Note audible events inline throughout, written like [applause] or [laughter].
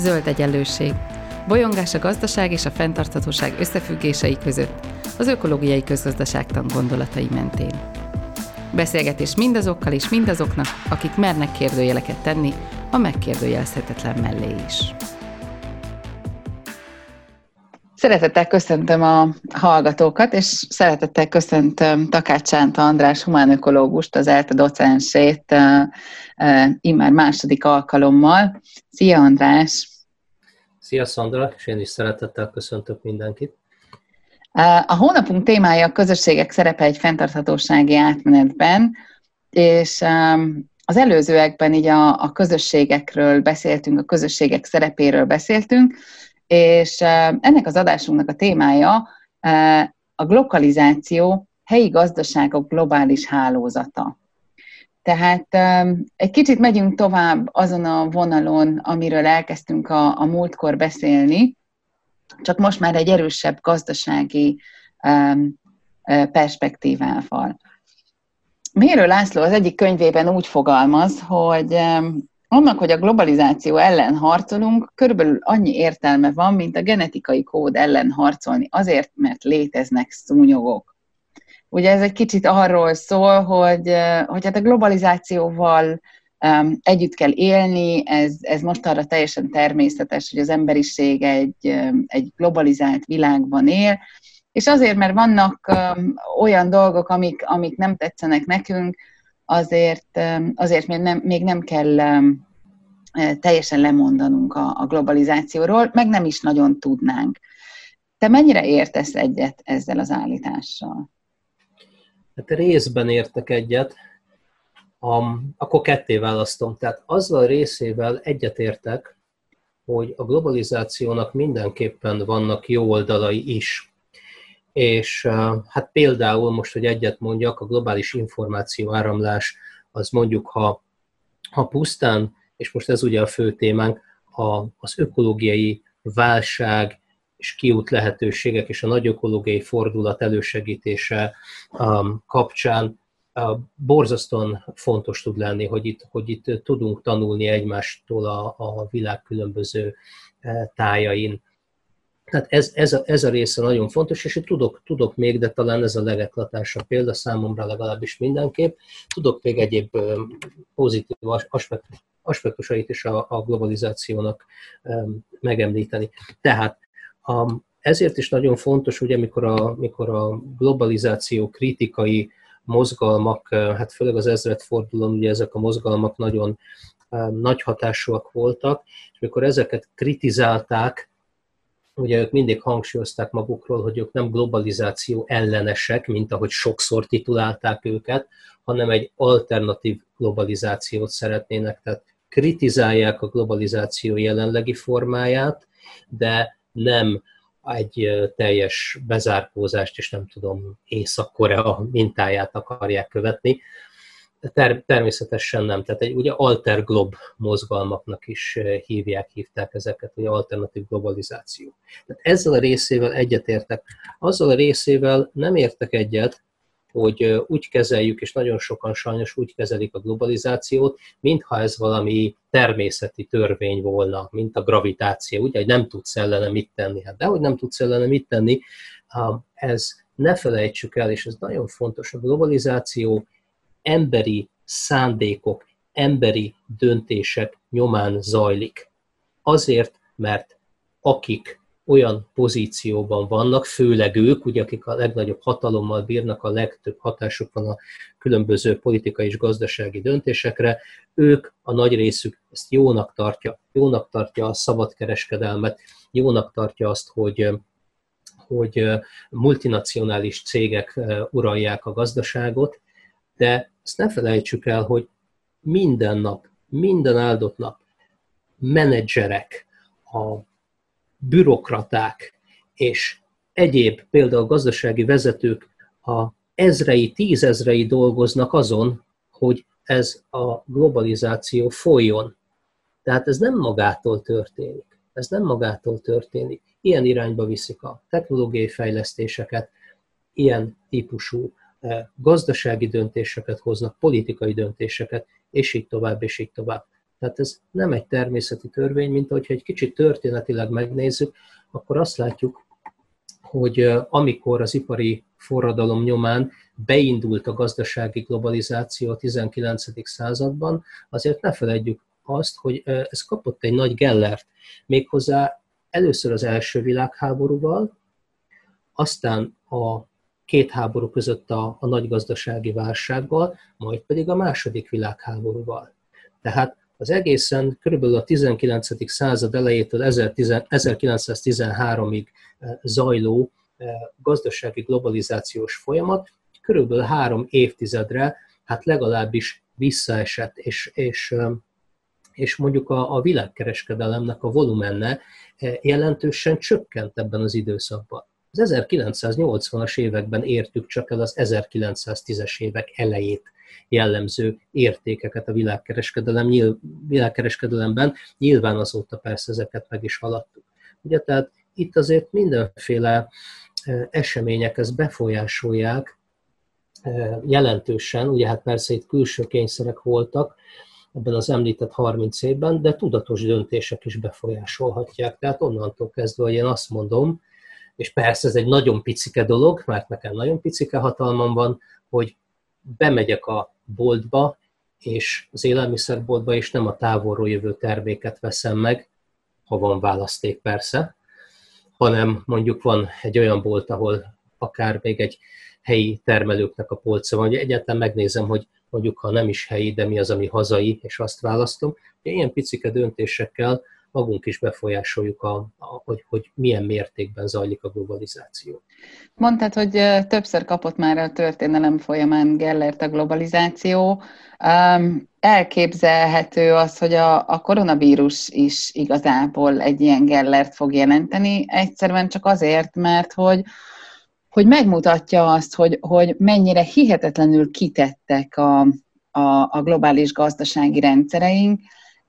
Zöld egyenlőség. Bolyongás a gazdaság és a fenntarthatóság összefüggései között, az ökológiai közgazdaságtan gondolatai mentén. Beszélgetés mindazokkal és mindazoknak, akik mernek kérdőjeleket tenni a megkérdőjelezhetetlen mellé is. Szeretettel köszöntöm a hallgatókat, és szeretettel köszöntöm Takács Sánta András humánökológust, az ELTE docensét uh, uh, immár második alkalommal. Szia András! Szia Szandra, és én is szeretettel köszöntök mindenkit. A hónapunk témája a közösségek szerepe egy fenntarthatósági átmenetben, és az előzőekben így a, a közösségekről beszéltünk, a közösségek szerepéről beszéltünk, és ennek az adásunknak a témája a globalizáció, helyi gazdaságok globális hálózata. Tehát egy kicsit megyünk tovább azon a vonalon, amiről elkezdtünk a, a múltkor beszélni, csak most már egy erősebb gazdasági perspektívával. Mérő László az egyik könyvében úgy fogalmaz, hogy annak, hogy a globalizáció ellen harcolunk, körülbelül annyi értelme van, mint a genetikai kód ellen harcolni, azért, mert léteznek szúnyogok. Ugye ez egy kicsit arról szól, hogy, hogy hát a globalizációval um, együtt kell élni, ez, ez most arra teljesen természetes, hogy az emberiség egy, egy globalizált világban él, és azért, mert vannak um, olyan dolgok, amik, amik nem tetszenek nekünk, azért, um, azért még, nem, még nem kell um, teljesen lemondanunk a, a globalizációról, meg nem is nagyon tudnánk. Te mennyire értesz egyet ezzel az állítással? Hát részben értek egyet, Um, akkor ketté választom. Tehát azzal részével egyetértek, hogy a globalizációnak mindenképpen vannak jó oldalai is. És hát például most, hogy egyet mondjak, a globális információ áramlás az mondjuk, ha, ha pusztán, és most ez ugye a fő témánk, a, az ökológiai válság és kiút lehetőségek és a nagy ökológiai fordulat elősegítése um, kapcsán borzasztóan fontos tud lenni, hogy itt, hogy itt tudunk tanulni egymástól a, a világ különböző e, tájain. Tehát ez, ez, a, ez a része nagyon fontos, és itt tudok, tudok még, de talán ez a legeklatásabb példa számomra legalábbis mindenképp, tudok még egyéb pozitív aspektusait is a, a globalizációnak megemlíteni. Tehát a, ezért is nagyon fontos, hogy amikor a, amikor a globalizáció kritikai mozgalmak, hát főleg az ezredfordulón ugye ezek a mozgalmak nagyon nagy hatásúak voltak, és mikor ezeket kritizálták, ugye ők mindig hangsúlyozták magukról, hogy ők nem globalizáció ellenesek, mint ahogy sokszor titulálták őket, hanem egy alternatív globalizációt szeretnének, tehát kritizálják a globalizáció jelenlegi formáját, de nem egy teljes bezárkózást, és nem tudom, Észak-Korea mintáját akarják követni. Ter- természetesen nem. Tehát egy ugye alterglob mozgalmaknak is hívják, hívták ezeket, hogy alternatív globalizáció. Tehát ezzel a részével egyetértek. Azzal a részével nem értek egyet, hogy úgy kezeljük, és nagyon sokan sajnos úgy kezelik a globalizációt, mintha ez valami természeti törvény volna, mint a gravitáció, ugye, hogy nem tudsz ellene mit tenni. Hát dehogy nem tudsz ellene mit tenni, ez ne felejtsük el, és ez nagyon fontos, a globalizáció emberi szándékok, emberi döntések nyomán zajlik. Azért, mert akik olyan pozícióban vannak, főleg ők, ugye, akik a legnagyobb hatalommal bírnak, a legtöbb hatásuk van a különböző politikai és gazdasági döntésekre, ők a nagy részük ezt jónak tartja, jónak tartja a szabadkereskedelmet, jónak tartja azt, hogy hogy multinacionális cégek uralják a gazdaságot, de ezt ne felejtsük el, hogy minden nap, minden áldott nap menedzserek, a bürokraták és egyéb, például gazdasági vezetők a ezrei, tízezrei dolgoznak azon, hogy ez a globalizáció folyjon. Tehát ez nem magától történik. Ez nem magától történik. Ilyen irányba viszik a technológiai fejlesztéseket, ilyen típusú eh, gazdasági döntéseket hoznak, politikai döntéseket, és így tovább, és így tovább. Tehát ez nem egy természeti törvény, mint ahogy egy kicsit történetileg megnézzük, akkor azt látjuk, hogy amikor az ipari forradalom nyomán beindult a gazdasági globalizáció a 19. században, azért ne feledjük azt, hogy ez kapott egy nagy gellert, méghozzá először az első világháborúval, aztán a két háború között a, a nagy gazdasági válsággal, majd pedig a második világháborúval. Tehát az egészen körülbelül a 19. század elejétől 1913-ig eh, zajló eh, gazdasági globalizációs folyamat körülbelül három évtizedre, hát legalábbis visszaesett, és, és, eh, és mondjuk a, a világkereskedelemnek a volumenne jelentősen csökkent ebben az időszakban. Az 1980-as években értük csak el az 1910-es évek elejét jellemző értékeket a világkereskedelem, nyilv, világkereskedelemben. Nyilván azóta persze ezeket meg is haladtuk. Ugye, tehát itt azért mindenféle e, események ezt befolyásolják e, jelentősen, ugye hát persze itt külső kényszerek voltak, ebben az említett 30 évben, de tudatos döntések is befolyásolhatják. Tehát onnantól kezdve, hogy én azt mondom, és persze ez egy nagyon picike dolog, mert nekem nagyon picike hatalmam van, hogy bemegyek a boltba, és az élelmiszerboltba, és nem a távolról jövő terméket veszem meg, ha van választék persze, hanem mondjuk van egy olyan bolt, ahol akár még egy helyi termelőknek a polca van, hogy egyáltalán megnézem, hogy mondjuk ha nem is helyi, de mi az, ami hazai, és azt választom. Ilyen picike döntésekkel magunk is befolyásoljuk, a, a, hogy, hogy milyen mértékben zajlik a globalizáció. Mondtad, hogy többször kapott már a történelem folyamán Gellert a globalizáció. Um, elképzelhető az, hogy a, a koronavírus is igazából egy ilyen Gellert fog jelenteni, egyszerűen csak azért, mert hogy hogy megmutatja azt, hogy, hogy mennyire hihetetlenül kitettek a, a, a globális gazdasági rendszereink,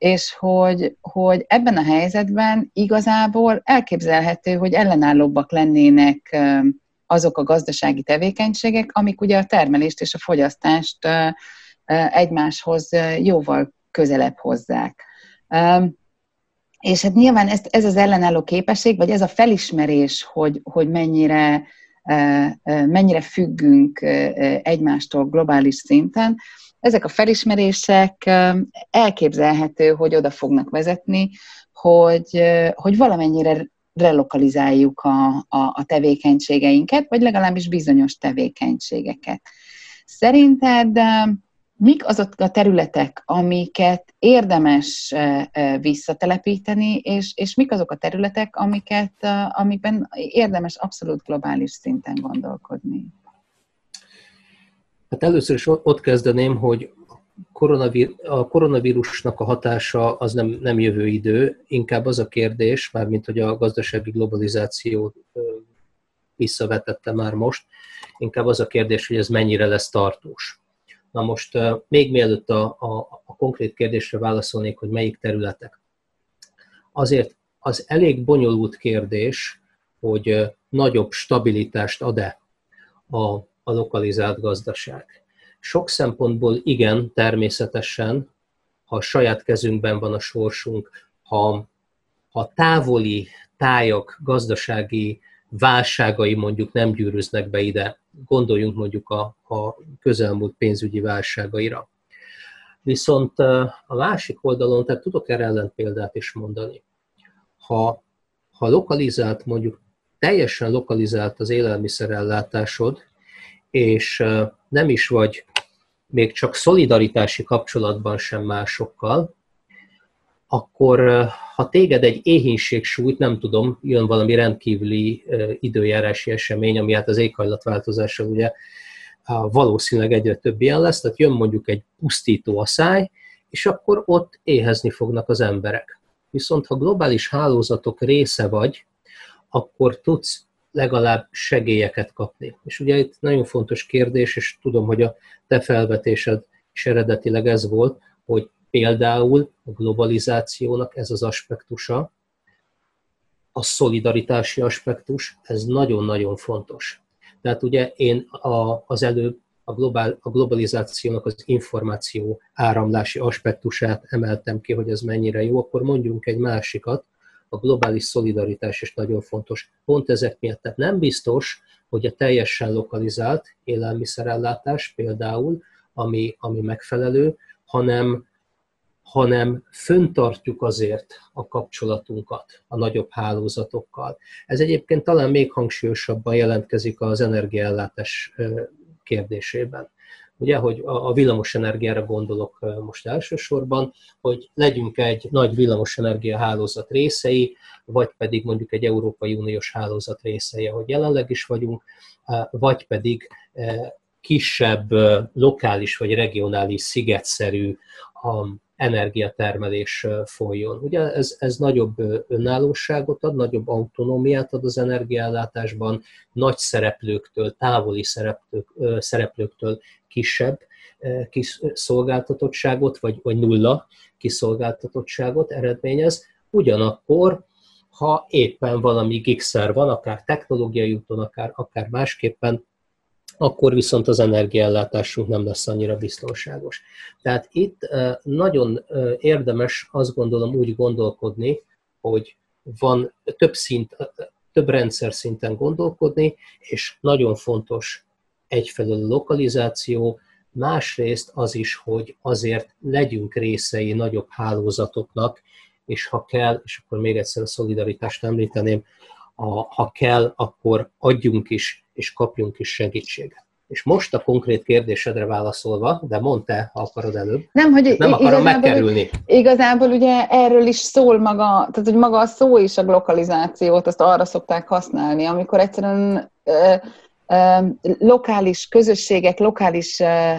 és hogy, hogy ebben a helyzetben igazából elképzelhető, hogy ellenállóbbak lennének azok a gazdasági tevékenységek, amik ugye a termelést és a fogyasztást egymáshoz jóval közelebb hozzák. És hát nyilván ez, ez az ellenálló képesség, vagy ez a felismerés, hogy, hogy mennyire, mennyire függünk egymástól globális szinten, ezek a felismerések elképzelhető, hogy oda fognak vezetni, hogy, hogy valamennyire relokalizáljuk a, a, a tevékenységeinket, vagy legalábbis bizonyos tevékenységeket. Szerinted mik azok a területek, amiket érdemes visszatelepíteni, és, és mik azok a területek, amiket, amikben érdemes abszolút globális szinten gondolkodni? Hát először is ott kezdeném, hogy a koronavírusnak a hatása az nem, nem jövő idő, inkább az a kérdés, mármint hogy a gazdasági globalizáció visszavetette már most, inkább az a kérdés, hogy ez mennyire lesz tartós. Na most még mielőtt a, a, a konkrét kérdésre válaszolnék, hogy melyik területek. Azért az elég bonyolult kérdés, hogy nagyobb stabilitást ad-e a a lokalizált gazdaság. Sok szempontból igen, természetesen, ha a saját kezünkben van a sorsunk, ha, ha távoli tájak gazdasági válságai mondjuk nem gyűrűznek be ide, gondoljunk mondjuk a, a közelmúlt pénzügyi válságaira. Viszont a másik oldalon, tehát tudok erre ellenpéldát is mondani. Ha, ha lokalizált, mondjuk teljesen lokalizált az élelmiszerellátásod, és nem is vagy még csak szolidaritási kapcsolatban sem másokkal, akkor ha téged egy éhínség sújt, nem tudom, jön valami rendkívüli időjárási esemény, ami hát az éghajlatváltozással ugye valószínűleg egyre több ilyen lesz, tehát jön mondjuk egy pusztító asszály, és akkor ott éhezni fognak az emberek. Viszont ha globális hálózatok része vagy, akkor tudsz legalább segélyeket kapni. És ugye itt nagyon fontos kérdés, és tudom, hogy a te felvetésed is eredetileg ez volt, hogy például a globalizációnak ez az aspektusa, a szolidaritási aspektus, ez nagyon-nagyon fontos. Tehát ugye én a, az előbb a, globál, a globalizációnak az információ áramlási aspektusát emeltem ki, hogy ez mennyire jó, akkor mondjunk egy másikat, a globális szolidaritás is nagyon fontos. Pont ezek miatt. Tehát nem biztos, hogy a teljesen lokalizált élelmiszerellátás például, ami, ami megfelelő, hanem, hanem föntartjuk azért a kapcsolatunkat a nagyobb hálózatokkal. Ez egyébként talán még hangsúlyosabban jelentkezik az energiaellátás kérdésében. Ugye, hogy a villamos energiára gondolok most elsősorban, hogy legyünk egy nagy villamosenergia hálózat részei, vagy pedig mondjuk egy Európai Uniós hálózat részei, ahogy jelenleg is vagyunk, vagy pedig kisebb, lokális vagy regionális szigetszerű energiatermelés folyjon. Ugye ez, ez nagyobb önállóságot ad, nagyobb autonómiát ad az energiállátásban, nagy szereplőktől, távoli szereplők, szereplőktől kisebb kiszolgáltatottságot, vagy, vagy nulla kiszolgáltatottságot eredményez. Ugyanakkor, ha éppen valami gigszer van, akár technológiai úton, akár, akár másképpen, akkor viszont az energiaellátásunk nem lesz annyira biztonságos. Tehát itt nagyon érdemes azt gondolom úgy gondolkodni, hogy van több szint, több rendszer szinten gondolkodni, és nagyon fontos egyfelől a lokalizáció, másrészt az is, hogy azért legyünk részei nagyobb hálózatoknak, és ha kell, és akkor még egyszer a szolidaritást említeném, a, ha kell, akkor adjunk is, és kapjunk is segítséget. És most a konkrét kérdésedre válaszolva, de mondta, ha akarod előbb, nem, hogy nem akarom megkerülni. Igazából ugye erről is szól maga, tehát hogy maga a szó is a lokalizációt, azt arra szokták használni, amikor egyszerűen ö, ö, lokális közösségek, lokális ö,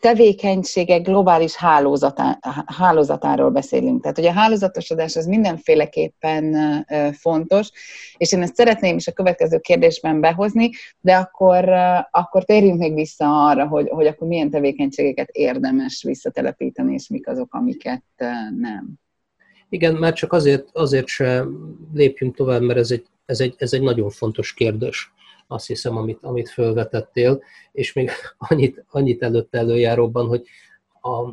tevékenységek globális hálózatá, hálózatáról beszélünk. Tehát, hogy a hálózatosodás az mindenféleképpen fontos, és én ezt szeretném is a következő kérdésben behozni, de akkor, akkor térjünk még vissza arra, hogy, hogy akkor milyen tevékenységeket érdemes visszatelepíteni, és mik azok, amiket nem. Igen, már csak azért, azért se lépjünk tovább, mert ez egy, ez egy, ez egy nagyon fontos kérdés azt hiszem, amit, amit felvetettél, és még [laughs] annyit, annyit előtte előjáróban, hogy a,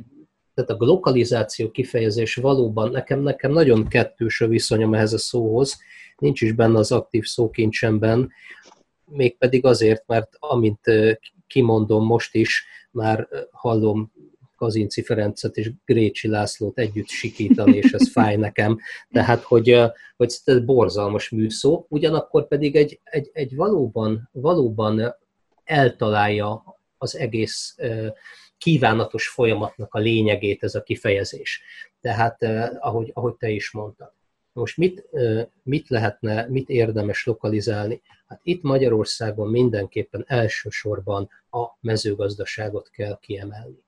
tehát a lokalizáció kifejezés valóban nekem, nekem nagyon kettős a viszonyom ehhez a szóhoz, nincs is benne az aktív szókincsemben, mégpedig azért, mert amint kimondom most is, már hallom Kazinci Ferencet és Grécsi Lászlót együtt sikítani, és ez fáj nekem. Tehát, hogy, hogy ez borzalmas műszó, ugyanakkor pedig egy, egy, egy valóban, valóban eltalálja az egész kívánatos folyamatnak a lényegét ez a kifejezés. Tehát, ahogy, ahogy te is mondtad. Most mit, mit lehetne, mit érdemes lokalizálni? Hát itt Magyarországon mindenképpen elsősorban a mezőgazdaságot kell kiemelni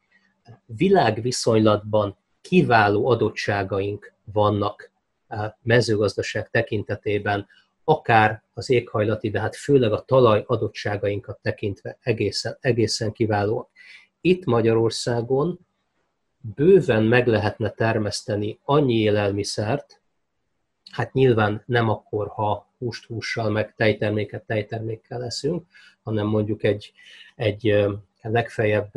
világviszonylatban kiváló adottságaink vannak a mezőgazdaság tekintetében, akár az éghajlati, de hát főleg a talaj adottságainkat tekintve egészen, egészen kiválóak. Itt Magyarországon bőven meg lehetne termeszteni annyi élelmiszert, hát nyilván nem akkor, ha húst hússal, meg tejterméket tejtermékkel leszünk, hanem mondjuk egy, egy legfeljebb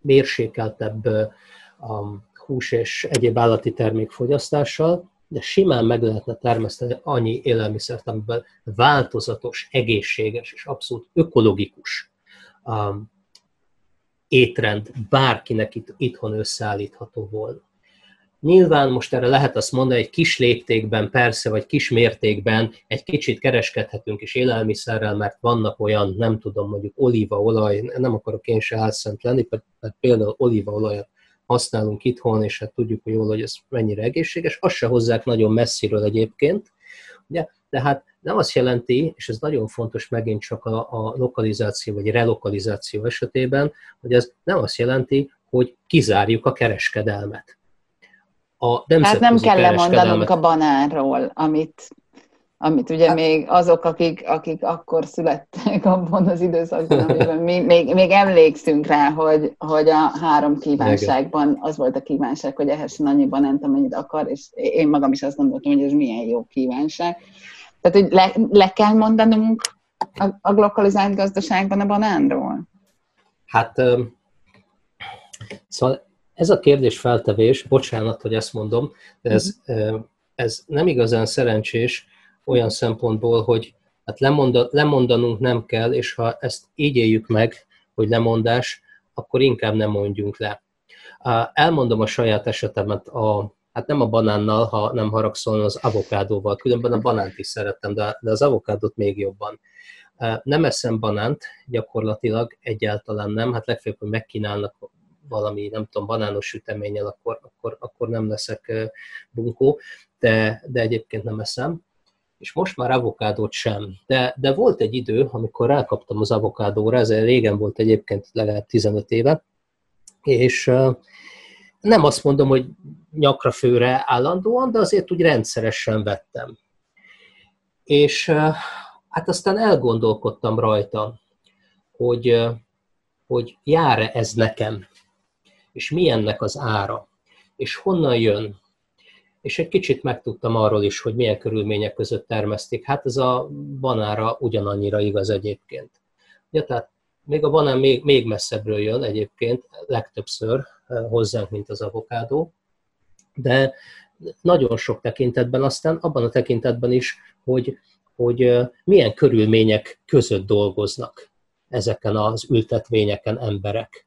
mérsékeltebb a hús és egyéb állati termék fogyasztással, de simán meg lehetne termeszteni annyi élelmiszert, amiben változatos, egészséges és abszolút ökológikus étrend bárkinek itt, itthon összeállítható volna. Nyilván most erre lehet azt mondani, egy kis léptékben persze, vagy kis mértékben egy kicsit kereskedhetünk is élelmiszerrel, mert vannak olyan, nem tudom, mondjuk olívaolaj, nem akarok én se álszent lenni, mert például olívaolajat használunk itthon, és hát tudjuk hogy jól, hogy ez mennyire egészséges, azt se hozzák nagyon messziről egyébként, ugye? de hát nem azt jelenti, és ez nagyon fontos megint csak a, a lokalizáció vagy relokalizáció esetében, hogy ez nem azt jelenti, hogy kizárjuk a kereskedelmet a Tehát nem kell lemondanunk a banánról, amit, amit ugye hát, még azok, akik, akik akkor születtek abban az időszakban, [laughs] amiben mi még, még emlékszünk rá, hogy, hogy a három kívánságban az volt a kívánság, hogy ehessen annyi banánt, amennyit akar, és én magam is azt gondoltam, hogy ez milyen jó kívánság. Tehát, hogy le, le kell mondanunk a, a lokalizált gazdaságban a banánról? Hát, szóval ez a kérdés feltevés, bocsánat, hogy ezt mondom, de ez, mhm. ez nem igazán szerencsés olyan szempontból, hogy hát lemonda, lemondanunk nem kell, és ha ezt így éljük meg, hogy lemondás, akkor inkább nem mondjunk le. Elmondom a saját esetemet, a, hát nem a banánnal, ha nem haragszol, az avokádóval. Különben a banánt is szerettem, de, de az avokádot még jobban. Nem eszem banánt, gyakorlatilag egyáltalán nem, hát legfeljebb, hogy megkínálnak valami, nem tudom, banános süteménnyel, akkor, akkor, akkor nem leszek bunkó, de, de egyébként nem eszem. És most már avokádót sem. De, de volt egy idő, amikor rákaptam az avokádóra, ez régen volt egyébként legalább 15 éve, és nem azt mondom, hogy nyakra főre állandóan, de azért úgy rendszeresen vettem. És hát aztán elgondolkodtam rajta, hogy, hogy jár-e ez nekem, és mi ennek az ára, és honnan jön. És egy kicsit megtudtam arról is, hogy milyen körülmények között termesztik. Hát ez a banára ugyanannyira igaz egyébként. Ja, tehát még a banán még, még messzebbről jön egyébként, legtöbbször hozzánk, mint az avokádó, de nagyon sok tekintetben, aztán abban a tekintetben is, hogy, hogy milyen körülmények között dolgoznak ezeken az ültetvényeken emberek.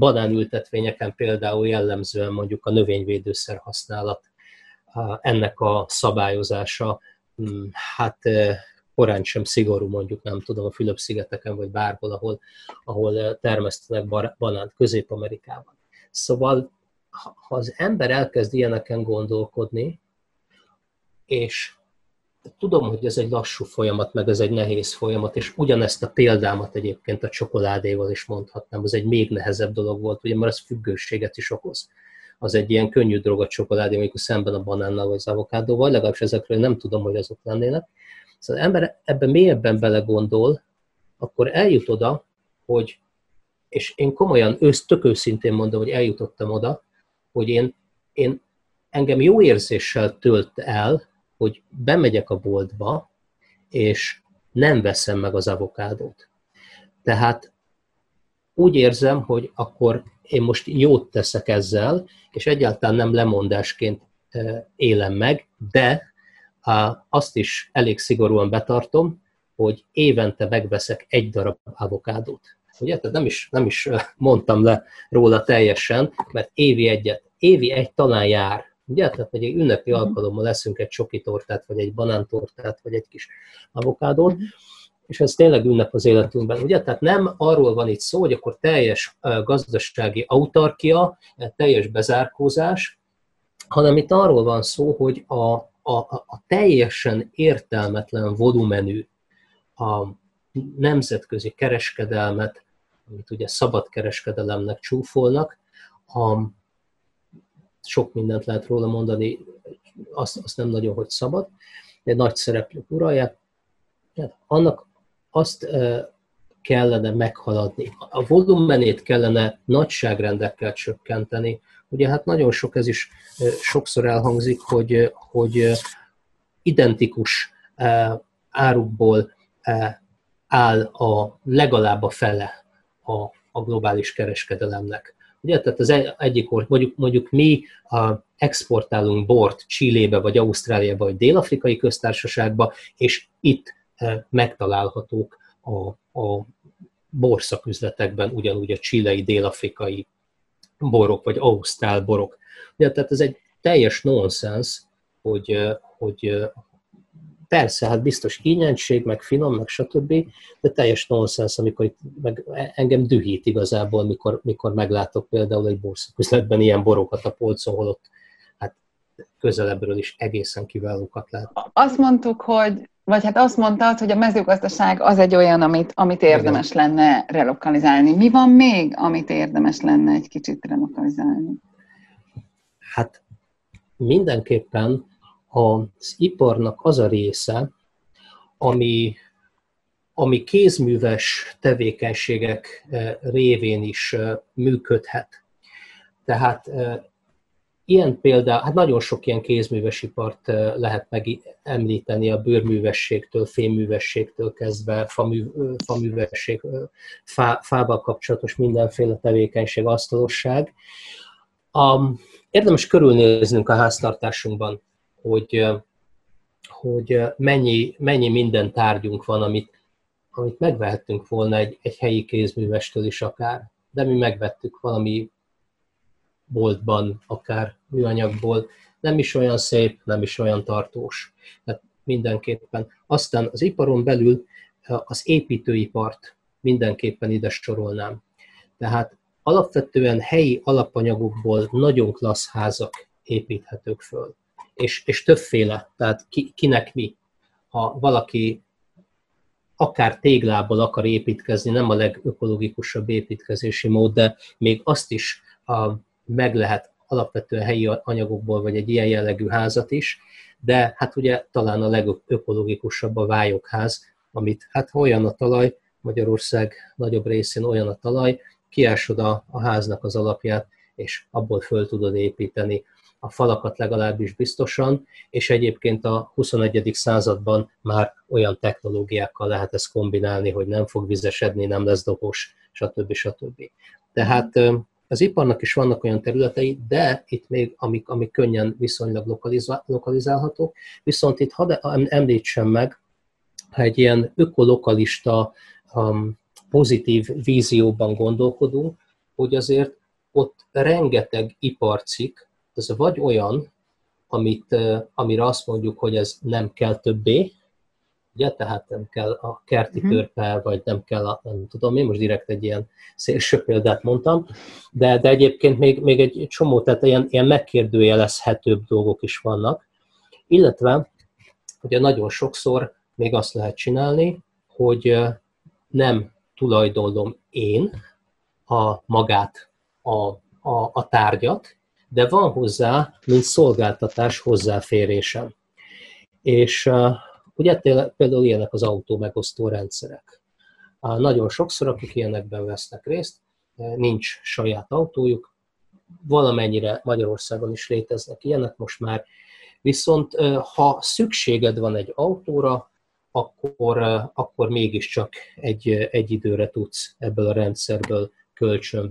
Banánültetvényeken például jellemzően mondjuk a növényvédőszer használat, ennek a szabályozása, hm, hát korán sem szigorú, mondjuk nem tudom, a Fülöp-szigeteken, vagy bárhol, ahol, ahol termesztenek banánt Közép-Amerikában. Szóval, ha az ember elkezd ilyeneken gondolkodni, és tudom, hogy ez egy lassú folyamat, meg ez egy nehéz folyamat, és ugyanezt a példámat egyébként a csokoládéval is mondhatnám, az egy még nehezebb dolog volt, ugye, mert az függőséget is okoz. Az egy ilyen könnyű drog a csokoládé, amikor szemben a banánnal vagy az avokádóval, legalábbis ezekről nem tudom, hogy azok lennének. Szóval ember ebben mélyebben belegondol, akkor eljut oda, hogy és én komolyan, ősz, tök őszintén mondom, hogy eljutottam oda, hogy én, én engem jó érzéssel tölt el, hogy bemegyek a boltba, és nem veszem meg az avokádót. Tehát úgy érzem, hogy akkor én most jót teszek ezzel, és egyáltalán nem lemondásként élem meg, de azt is elég szigorúan betartom, hogy évente megveszek egy darab avokádót. Ugye? Tehát nem is, nem is mondtam le róla teljesen, mert évi egyet, évi egy talán jár. Ugye? Tehát egy ünnepi uh-huh. alkalommal leszünk egy csoki tortát, vagy egy banántortát, vagy egy kis avokádót, uh-huh. és ez tényleg ünnep az életünkben. Ugye? Tehát nem arról van itt szó, hogy akkor teljes gazdasági autarkia, teljes bezárkózás, hanem itt arról van szó, hogy a, a, a teljesen értelmetlen volumenű a nemzetközi kereskedelmet amit ugye szabad kereskedelemnek csúfolnak. A, sok mindent lehet róla mondani, azt, azt nem nagyon, hogy szabad, de nagy szereplők uralják. Annak azt kellene meghaladni. A volumenét kellene nagyságrendekkel csökkenteni. Ugye hát nagyon sok, ez is sokszor elhangzik, hogy, hogy identikus árukból áll a legalább a fele a, a globális kereskedelemnek. Ugye, tehát az egyik, mondjuk, mondjuk mi a, exportálunk bort Csillébe, vagy Ausztráliába, vagy Dél-Afrikai köztársaságba, és itt e, megtalálhatók a, a borszaküzletekben ugyanúgy a csilei, dél-afrikai borok, vagy ausztrál borok. Ugye, tehát ez egy teljes nonsens, hogy, e, hogy, e, Persze, hát biztos kényenség, meg finom, meg stb., de teljes nonsens, amikor itt meg engem dühít igazából, mikor, mikor meglátok például egy borszaküzletben ilyen borokat a polcon, holott hát közelebbről is egészen kiválókat lát. Azt mondtuk, hogy vagy hát azt mondtad, hogy a mezőgazdaság az egy olyan, amit, amit érdemes Igen. lenne relokalizálni. Mi van még, amit érdemes lenne egy kicsit relokalizálni? Hát mindenképpen az iparnak az a része, ami, ami kézműves tevékenységek eh, révén is eh, működhet. Tehát eh, ilyen példa, hát nagyon sok ilyen kézművesipart lehet megemlíteni a bőrművességtől, fémművességtől kezdve, famű, faművesség, fá, fával kapcsolatos mindenféle tevékenység, asztalosság. A, érdemes körülnéznünk a háztartásunkban, hogy, hogy mennyi, mennyi minden tárgyunk van, amit, amit megvehettünk volna egy, egy helyi kézművestől is akár, de mi megvettük valami boltban, akár műanyagból, nem is olyan szép, nem is olyan tartós. Tehát mindenképpen. Aztán az iparon belül az építőipart mindenképpen ide sorolnám. Tehát alapvetően helyi alapanyagokból nagyon klassz házak építhetők föl. És, és többféle, tehát ki, kinek mi. Ha valaki akár téglából akar építkezni, nem a legökológikusabb építkezési mód, de még azt is a, meg lehet alapvetően helyi anyagokból, vagy egy ilyen jellegű házat is, de hát ugye talán a legökológikusabb a vályokház, amit hát olyan a talaj, Magyarország nagyobb részén olyan a talaj, kiásod a, a háznak az alapját, és abból föl tudod építeni a falakat legalábbis biztosan, és egyébként a 21. században már olyan technológiákkal lehet ezt kombinálni, hogy nem fog vizesedni, nem lesz dobos, stb. stb. Tehát az iparnak is vannak olyan területei, de itt még, amik, amik könnyen viszonylag lokalizál, lokalizálhatók, viszont itt hadd említsem meg, ha egy ilyen ökolokalista, um, pozitív vízióban gondolkodunk, hogy azért ott rengeteg iparcik, ez vagy olyan, amit, amire azt mondjuk, hogy ez nem kell többé, ugye, tehát nem kell a kerti uh-huh. törpe, vagy nem kell a, nem tudom én, most direkt egy ilyen szélső példát mondtam, de, de egyébként még, még egy csomó, tehát ilyen, ilyen megkérdőjelezhetőbb dolgok is vannak, illetve ugye nagyon sokszor még azt lehet csinálni, hogy nem tulajdonlom én a magát, a, a, a tárgyat, de van hozzá, mint szolgáltatás hozzáférésem. És ugye például ilyenek az autó megosztó rendszerek. Nagyon sokszor, akik ilyenekben vesznek részt, nincs saját autójuk, valamennyire Magyarországon is léteznek ilyenek most már, viszont ha szükséged van egy autóra, akkor, akkor mégiscsak egy, egy időre tudsz ebből a rendszerből kölcsön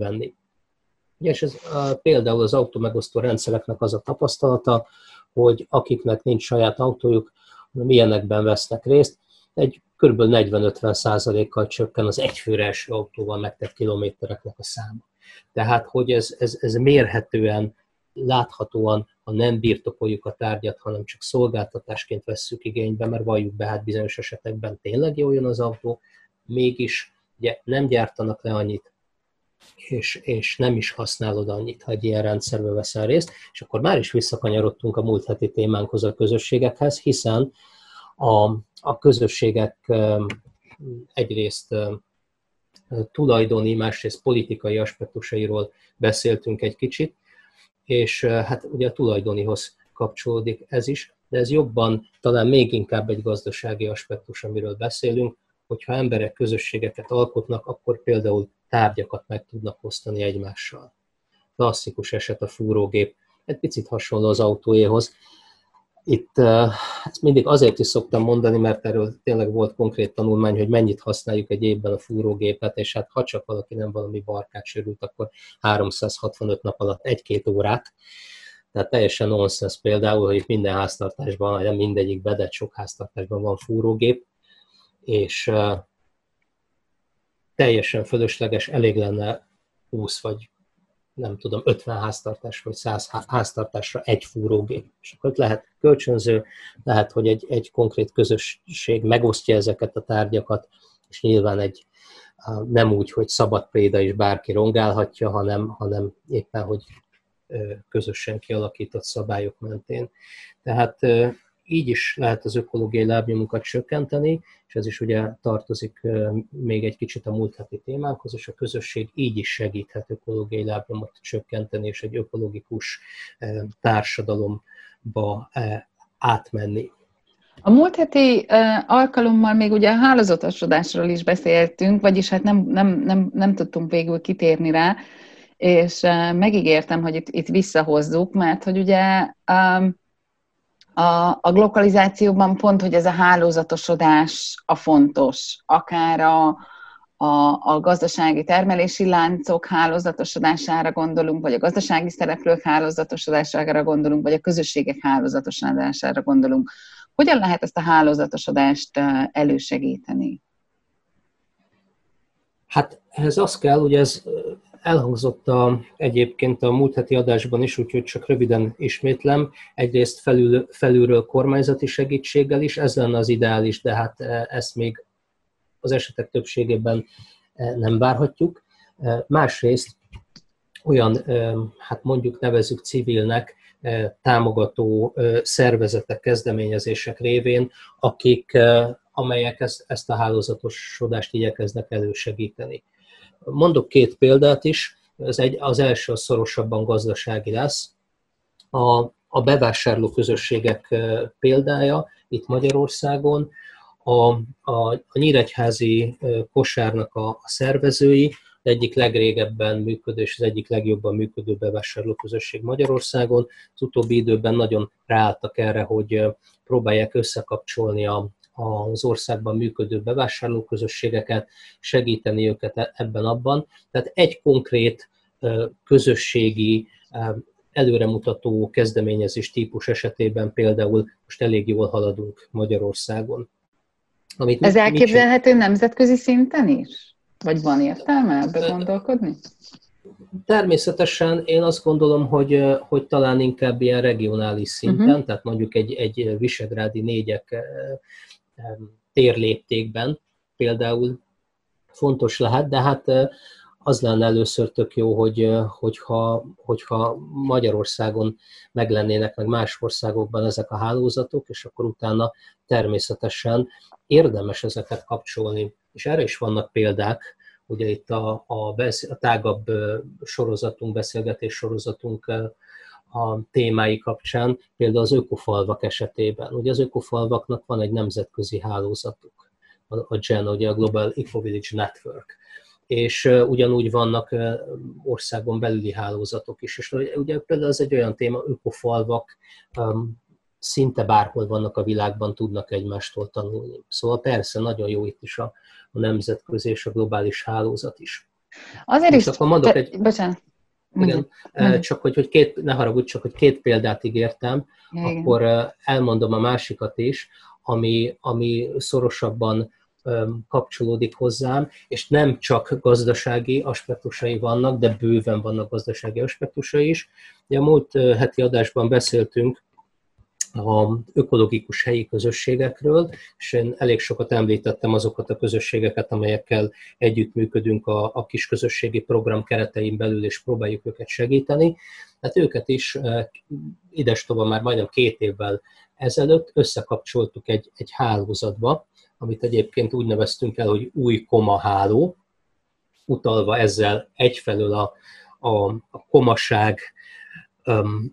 venni. És ez például az autómegosztó rendszereknek az a tapasztalata, hogy akiknek nincs saját autójuk, milyenekben vesznek részt, egy kb. 40-50 százalékkal csökken az egyfőre első autóval megtett kilométereknek a száma. Tehát, hogy ez, ez, ez mérhetően, láthatóan, ha nem birtokoljuk a tárgyat, hanem csak szolgáltatásként vesszük igénybe, mert valljuk be, hát bizonyos esetekben tényleg jó jön az autó, mégis ugye nem gyártanak le annyit, és, és nem is használod annyit, ha egy ilyen rendszerbe veszel részt, és akkor már is visszakanyarodtunk a múlt heti témánkhoz a közösségekhez, hiszen a, a közösségek egyrészt tulajdoni, másrészt politikai aspektusairól beszéltünk egy kicsit, és hát ugye a tulajdonihoz kapcsolódik ez is, de ez jobban, talán még inkább egy gazdasági aspektus, amiről beszélünk, hogyha emberek közösségeket alkotnak, akkor például tárgyakat meg tudnak osztani egymással. Klasszikus eset a fúrógép, egy picit hasonló az autóéhoz. Itt ezt mindig azért is szoktam mondani, mert erről tényleg volt konkrét tanulmány, hogy mennyit használjuk egy évben a fúrógépet, és hát ha csak valaki nem valami barkát sérült, akkor 365 nap alatt egy-két órát. Tehát teljesen nonsens például, hogy minden háztartásban, nem mindegyikben, de sok háztartásban van fúrógép, és teljesen fölösleges, elég lenne 20 vagy nem tudom, 50 háztartás vagy 100 háztartásra egy fúrógép. És akkor lehet kölcsönző, lehet, hogy egy, egy konkrét közösség megosztja ezeket a tárgyakat, és nyilván egy nem úgy, hogy szabad préda is bárki rongálhatja, hanem, hanem éppen, hogy közösen kialakított szabályok mentén. Tehát így is lehet az ökológiai lábnyomunkat csökkenteni, és ez is ugye tartozik még egy kicsit a múlt heti témánkhoz, és a közösség így is segíthet ökológiai lábnyomot csökkenteni, és egy ökológikus társadalomba átmenni. A múlt heti alkalommal még ugye a hálózatosodásról is beszéltünk, vagyis hát nem, nem, nem, nem tudtunk végül kitérni rá, és megígértem, hogy itt, itt visszahozzuk, mert hogy ugye um, a, a globalizációban pont, hogy ez a hálózatosodás a fontos, akár a, a, a gazdasági termelési láncok hálózatosodására gondolunk, vagy a gazdasági szereplők hálózatosodására gondolunk, vagy a közösségek hálózatosodására gondolunk. Hogyan lehet ezt a hálózatosodást elősegíteni? Hát ehhez az kell, hogy ez elhangzott a, egyébként a múlt heti adásban is, úgyhogy csak röviden ismétlem. Egyrészt felül, felülről kormányzati segítséggel is, ez lenne az ideális, de hát ezt még az esetek többségében nem várhatjuk. Másrészt olyan, hát mondjuk nevezük civilnek, támogató szervezetek, kezdeményezések révén, akik, amelyek ezt, ezt a hálózatosodást igyekeznek elősegíteni. Mondok két példát is, az, egy, az első a szorosabban gazdasági lesz. A, a bevásárló közösségek példája itt Magyarországon, a, a, a Nyíregyházi kosárnak a, a szervezői, egyik legrégebben működő és az egyik legjobban működő bevásárlóközösség Magyarországon. Az utóbbi időben nagyon ráálltak erre, hogy próbálják összekapcsolni a, az országban működő bevásárlóközösségeket, segíteni őket e, ebben-abban. Tehát egy konkrét közösségi előremutató kezdeményezés típus esetében például most elég jól haladunk Magyarországon. Amit Ez elképzelhető nemzetközi szinten is? Vagy van értelme ebbe gondolkodni? Természetesen én azt gondolom, hogy, hogy talán inkább ilyen regionális szinten, uh-huh. tehát mondjuk egy, egy visegrádi négyek térléptékben például fontos lehet, de hát az lenne először tök jó, hogy, hogyha, hogyha Magyarországon meglennének, meg más országokban ezek a hálózatok, és akkor utána természetesen érdemes ezeket kapcsolni. És erre is vannak példák, ugye itt a, a, besz, a tágabb sorozatunk, beszélgetés sorozatunk a témái kapcsán, például az ökofalvak esetében. Ugye az ökofalvaknak van egy nemzetközi hálózatuk, a, GEN, ugye a Global Ecovillage Network, és ugyanúgy vannak országon belüli hálózatok is. És ugye például ez egy olyan téma, ökofalvak, szinte bárhol vannak a világban, tudnak egymástól tanulni. Szóval persze nagyon jó itt is a, a nemzetközi és a globális hálózat is. Azért is... Akkor mondok te, egy... Bocsánat. Igen, Mondjuk. csak hogy, hogy két, ne haragudj, csak hogy két példát ígértem, Igen. akkor elmondom a másikat is, ami, ami szorosabban kapcsolódik hozzám, és nem csak gazdasági aspektusai vannak, de bőven vannak gazdasági aspektusai is. Ugye a múlt heti adásban beszéltünk a ökológikus helyi közösségekről, és én elég sokat említettem azokat a közösségeket, amelyekkel együttműködünk a, a kis közösségi program keretein belül, és próbáljuk őket segíteni. Hát őket is eh, idestova már majdnem két évvel ezelőtt összekapcsoltuk egy, egy hálózatba, amit egyébként úgy neveztünk el, hogy új koma háló, utalva ezzel egyfelől a, a, a komaság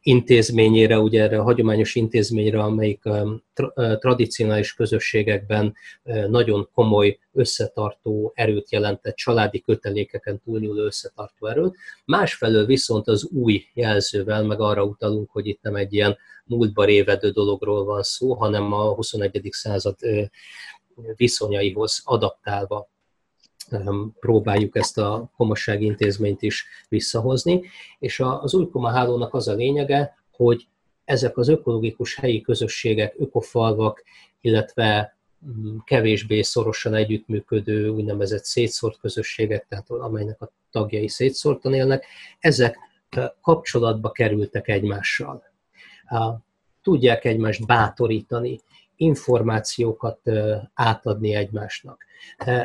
intézményére, ugye erre a hagyományos intézményre, amelyik um, uh, tradicionális közösségekben uh, nagyon komoly összetartó erőt jelentett, családi kötelékeken túlnyúló összetartó erőt. Másfelől viszont az új jelzővel, meg arra utalunk, hogy itt nem egy ilyen múltba révedő dologról van szó, hanem a 21. század uh, viszonyaihoz adaptálva próbáljuk ezt a komassági intézményt is visszahozni, és az új koma hálónak az a lényege, hogy ezek az ökológikus helyi közösségek, ökofalvak, illetve mm, kevésbé szorosan együttműködő úgynevezett szétszórt közösségek, tehát amelynek a tagjai szétszórtan élnek, ezek kapcsolatba kerültek egymással. Tudják egymást bátorítani, információkat átadni egymásnak.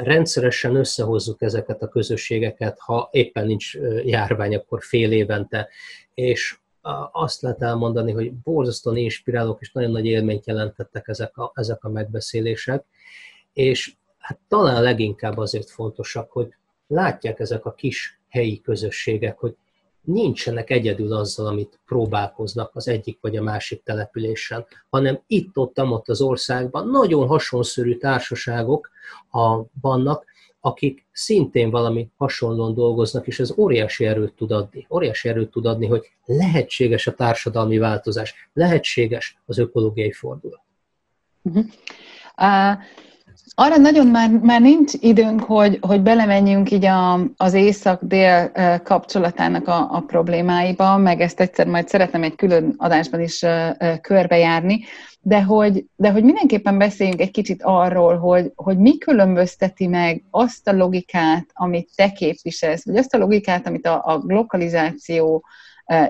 Rendszeresen összehozzuk ezeket a közösségeket, ha éppen nincs járvány, akkor fél évente, és azt lehet elmondani, hogy borzasztóan inspirálók és nagyon nagy élményt jelentettek ezek a, ezek a megbeszélések, és hát talán leginkább azért fontosak, hogy látják ezek a kis helyi közösségek, hogy nincsenek egyedül azzal, amit próbálkoznak az egyik vagy a másik településen, hanem itt-ott, ott az országban nagyon hasonszörű társaságok a, vannak, akik szintén valami hasonlóan dolgoznak, és ez óriási erőt tud adni. Óriási erőt tud adni, hogy lehetséges a társadalmi változás, lehetséges az ökológiai fordulat. Uh-huh. Uh, arra nagyon már, már nincs időnk, hogy, hogy belemenjünk így a, az észak-dél kapcsolatának a, a problémáiba, meg ezt egyszer majd szeretném egy külön adásban is körbejárni, de hogy, de hogy mindenképpen beszéljünk egy kicsit arról, hogy, hogy mi különbözteti meg azt a logikát, amit te képviselsz, vagy azt a logikát, amit a, a lokalizáció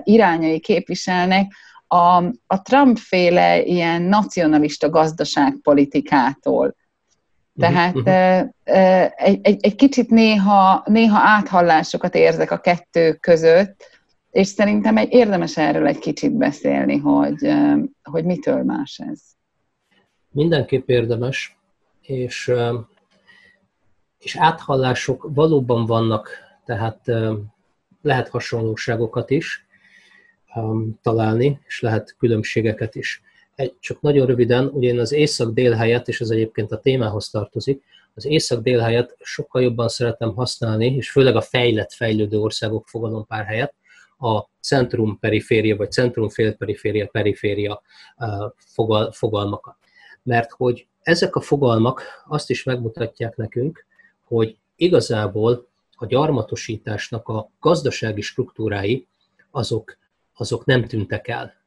irányai képviselnek, a, a Trump-féle ilyen nacionalista gazdaságpolitikától. Tehát uh-huh. egy, egy, egy kicsit néha, néha áthallásokat érzek a kettő között, és szerintem egy, érdemes erről egy kicsit beszélni, hogy, hogy mitől más ez. Mindenképp érdemes, és, és áthallások valóban vannak, tehát lehet hasonlóságokat is találni, és lehet különbségeket is. Egy, csak nagyon röviden, ugye én az észak-dél helyett, és ez egyébként a témához tartozik, az észak-dél helyett sokkal jobban szeretem használni, és főleg a fejlett, fejlődő országok pár helyett, a centrum-periféria, vagy centrum-félperiféria, periféria fogal, fogalmakat. Mert hogy ezek a fogalmak azt is megmutatják nekünk, hogy igazából a gyarmatosításnak a gazdasági struktúrái azok, azok nem tűntek el.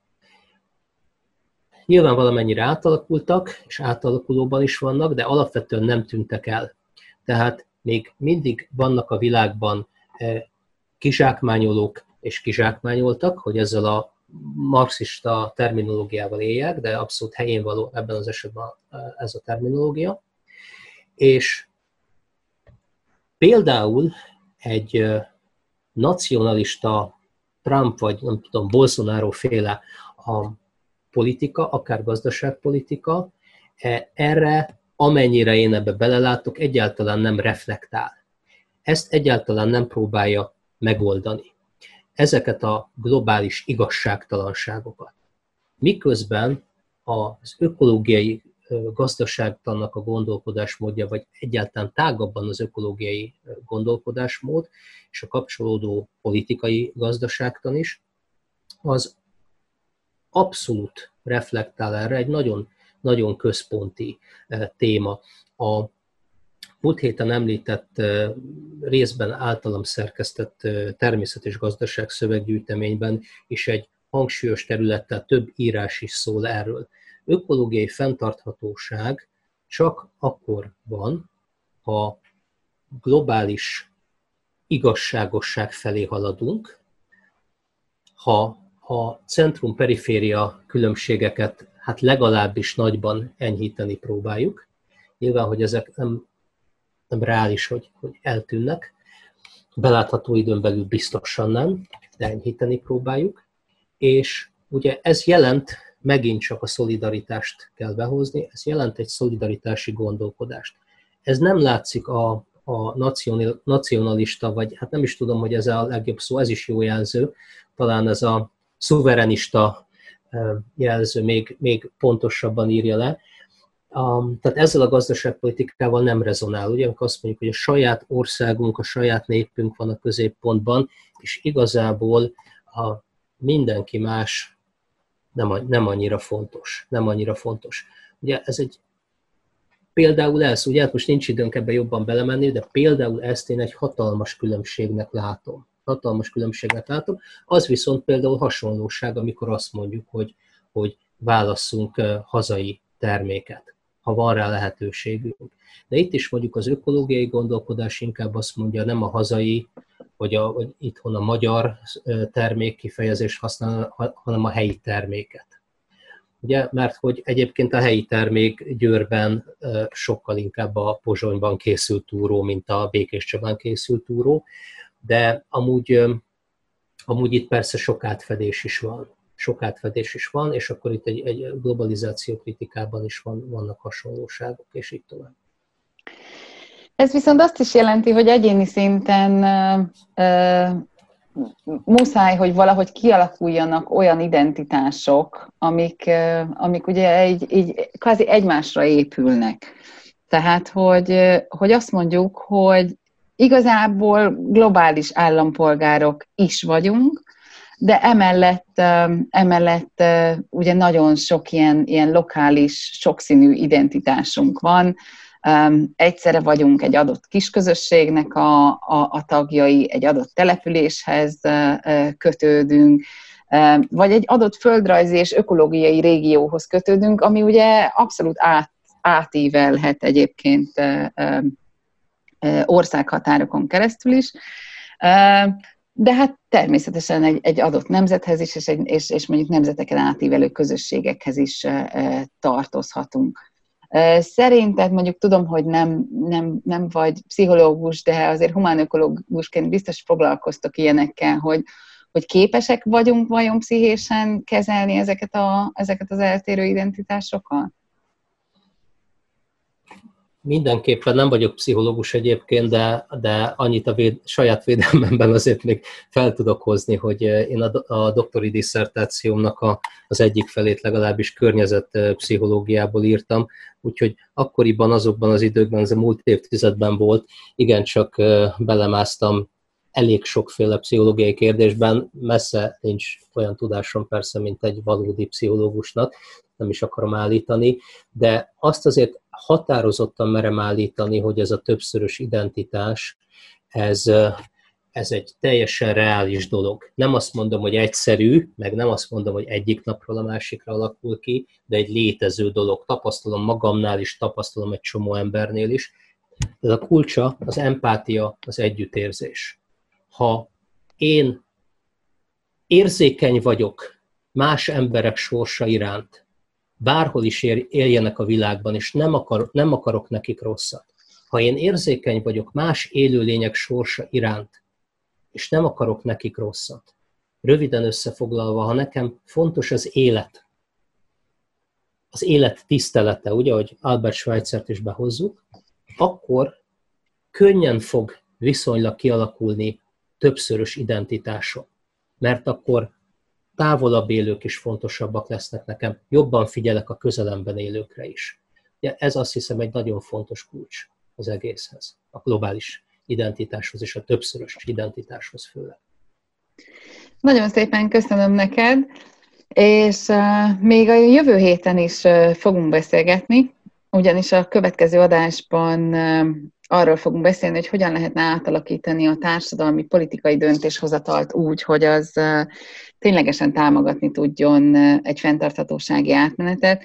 Nyilván valamennyire átalakultak, és átalakulóban is vannak, de alapvetően nem tűntek el. Tehát még mindig vannak a világban kizsákmányolók, és kizsákmányoltak, hogy ezzel a marxista terminológiával éljek, de abszolút helyén való ebben az esetben ez a terminológia. És például egy nacionalista Trump vagy nem tudom, Bolsonaro féle a politika, akár gazdaságpolitika, e, erre, amennyire én ebbe belelátok, egyáltalán nem reflektál. Ezt egyáltalán nem próbálja megoldani ezeket a globális igazságtalanságokat. Miközben az ökológiai gazdaságtannak a gondolkodásmódja, vagy egyáltalán tágabban az ökológiai gondolkodásmód, és a kapcsolódó politikai gazdaságtan is, az abszolút reflektál erre, egy nagyon, nagyon központi téma. A múlt héten említett részben általam szerkesztett természet és gazdaság szöveggyűjteményben is egy hangsúlyos területtel több írás is szól erről. Ökológiai fenntarthatóság csak akkor van, ha globális igazságosság felé haladunk, ha a centrum-periféria különbségeket hát legalábbis nagyban enyhíteni próbáljuk. Nyilván, hogy ezek nem nem reális, hogy, hogy eltűnnek. Belátható időn belül biztosan nem, de enyhíteni próbáljuk. És ugye ez jelent, megint csak a szolidaritást kell behozni, ez jelent egy szolidaritási gondolkodást. Ez nem látszik a, a nacionalista, vagy hát nem is tudom, hogy ez a legjobb szó, ez is jó jelző, talán ez a szuverenista jelző még, még pontosabban írja le, Um, tehát ezzel a gazdaságpolitikával nem rezonál. Ugye, amikor azt mondjuk, hogy a saját országunk, a saját népünk van a középpontban, és igazából a mindenki más nem, nem annyira fontos. Nem annyira fontos. Ugye ez egy például ez, ugye hát most nincs időnk ebbe jobban belemenni, de például ezt én egy hatalmas különbségnek látom. Hatalmas különbségnek látom. Az viszont például hasonlóság, amikor azt mondjuk, hogy, hogy válasszunk hazai terméket ha van rá lehetőségünk. De itt is mondjuk az ökológiai gondolkodás inkább azt mondja, nem a hazai, vagy, a, vagy itthon a magyar termék kifejezést használ, hanem a helyi terméket. Ugye, mert hogy egyébként a helyi termék Győrben sokkal inkább a Pozsonyban készült túró, mint a Békés Csabán készült túró, de amúgy, amúgy itt persze sok átfedés is van sok átfedés is van, és akkor itt egy, egy globalizáció kritikában is van, vannak hasonlóságok, és így tovább. Ez viszont azt is jelenti, hogy egyéni szinten ö, muszáj, hogy valahogy kialakuljanak olyan identitások, amik, amik ugye egy, egy, kvázi egymásra épülnek. Tehát, hogy, hogy azt mondjuk, hogy igazából globális állampolgárok is vagyunk, de emellett, emellett ugye nagyon sok ilyen, ilyen lokális, sokszínű identitásunk van. Egyszerre vagyunk egy adott kisközösségnek a, a, a tagjai, egy adott településhez kötődünk, vagy egy adott földrajzi és ökológiai régióhoz kötődünk, ami ugye abszolút át, átívelhet egyébként országhatárokon keresztül is. De hát természetesen egy, egy adott nemzethez is, és, egy, és, és mondjuk nemzeteken átívelő közösségekhez is tartozhatunk. Szerinted mondjuk tudom, hogy nem, nem, nem vagy pszichológus, de azért humánökológusként biztos foglalkoztok ilyenekkel, hogy, hogy képesek vagyunk vajon pszichésen kezelni ezeket, a, ezeket az eltérő identitásokat? Mindenképpen nem vagyok pszichológus egyébként, de, de annyit a véd, saját védelmemben azért még fel tudok hozni, hogy én a, a doktori disszertációmnak a, az egyik felét legalábbis környezetpszichológiából írtam, úgyhogy akkoriban, azokban az időkben, ez a múlt évtizedben volt, igencsak belemásztam elég sokféle pszichológiai kérdésben, messze nincs olyan tudásom persze, mint egy valódi pszichológusnak, nem is akarom állítani, de azt azért határozottan merem állítani, hogy ez a többszörös identitás, ez, ez egy teljesen reális dolog. Nem azt mondom, hogy egyszerű, meg nem azt mondom, hogy egyik napról a másikra alakul ki, de egy létező dolog. Tapasztalom magamnál is, tapasztalom egy csomó embernél is. Ez a kulcsa, az empátia, az együttérzés. Ha én érzékeny vagyok más emberek sorsa iránt, bárhol is éljenek a világban, és nem, akar, nem akarok nekik rosszat. Ha én érzékeny vagyok más élőlények sorsa iránt, és nem akarok nekik rosszat, röviden összefoglalva, ha nekem fontos az élet, az élet tisztelete, ugye, hogy Albert Schweitzert is behozzuk, akkor könnyen fog viszonylag kialakulni többszörös identitásom. Mert akkor távolabb élők is fontosabbak lesznek nekem, jobban figyelek a közelemben élőkre is. Ja, ez azt hiszem egy nagyon fontos kulcs az egészhez, a globális identitáshoz és a többszörös identitáshoz főleg. Nagyon szépen köszönöm neked, és még a jövő héten is fogunk beszélgetni, ugyanis a következő adásban arról fogunk beszélni, hogy hogyan lehetne átalakítani a társadalmi politikai döntéshozatalt úgy, hogy az ténylegesen támogatni tudjon egy fenntarthatósági átmenetet,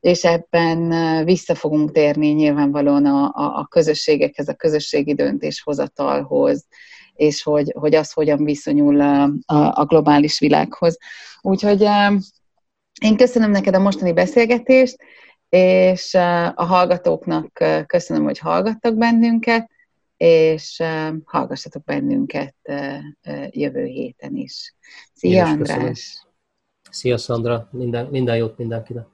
és ebben vissza fogunk térni nyilvánvalóan a, a, a közösségekhez, a közösségi döntéshozatalhoz, és hogy, hogy az hogyan viszonyul a, a, a globális világhoz. Úgyhogy én köszönöm neked a mostani beszélgetést, és a hallgatóknak köszönöm, hogy hallgattak bennünket, és hallgassatok bennünket jövő héten is. Szia, Én András! Köszönöm. Szia, Szandra! Minden, minden jót mindenkinek!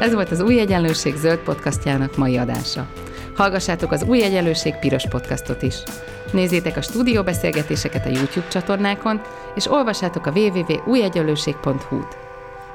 Ez volt az Új Egyenlőség zöld podcastjának mai adása. Hallgassátok az Új Egyenlőség piros podcastot is. Nézzétek a stúdióbeszélgetéseket a YouTube csatornákon, és olvassátok a www.újegyenlőség.hu-t.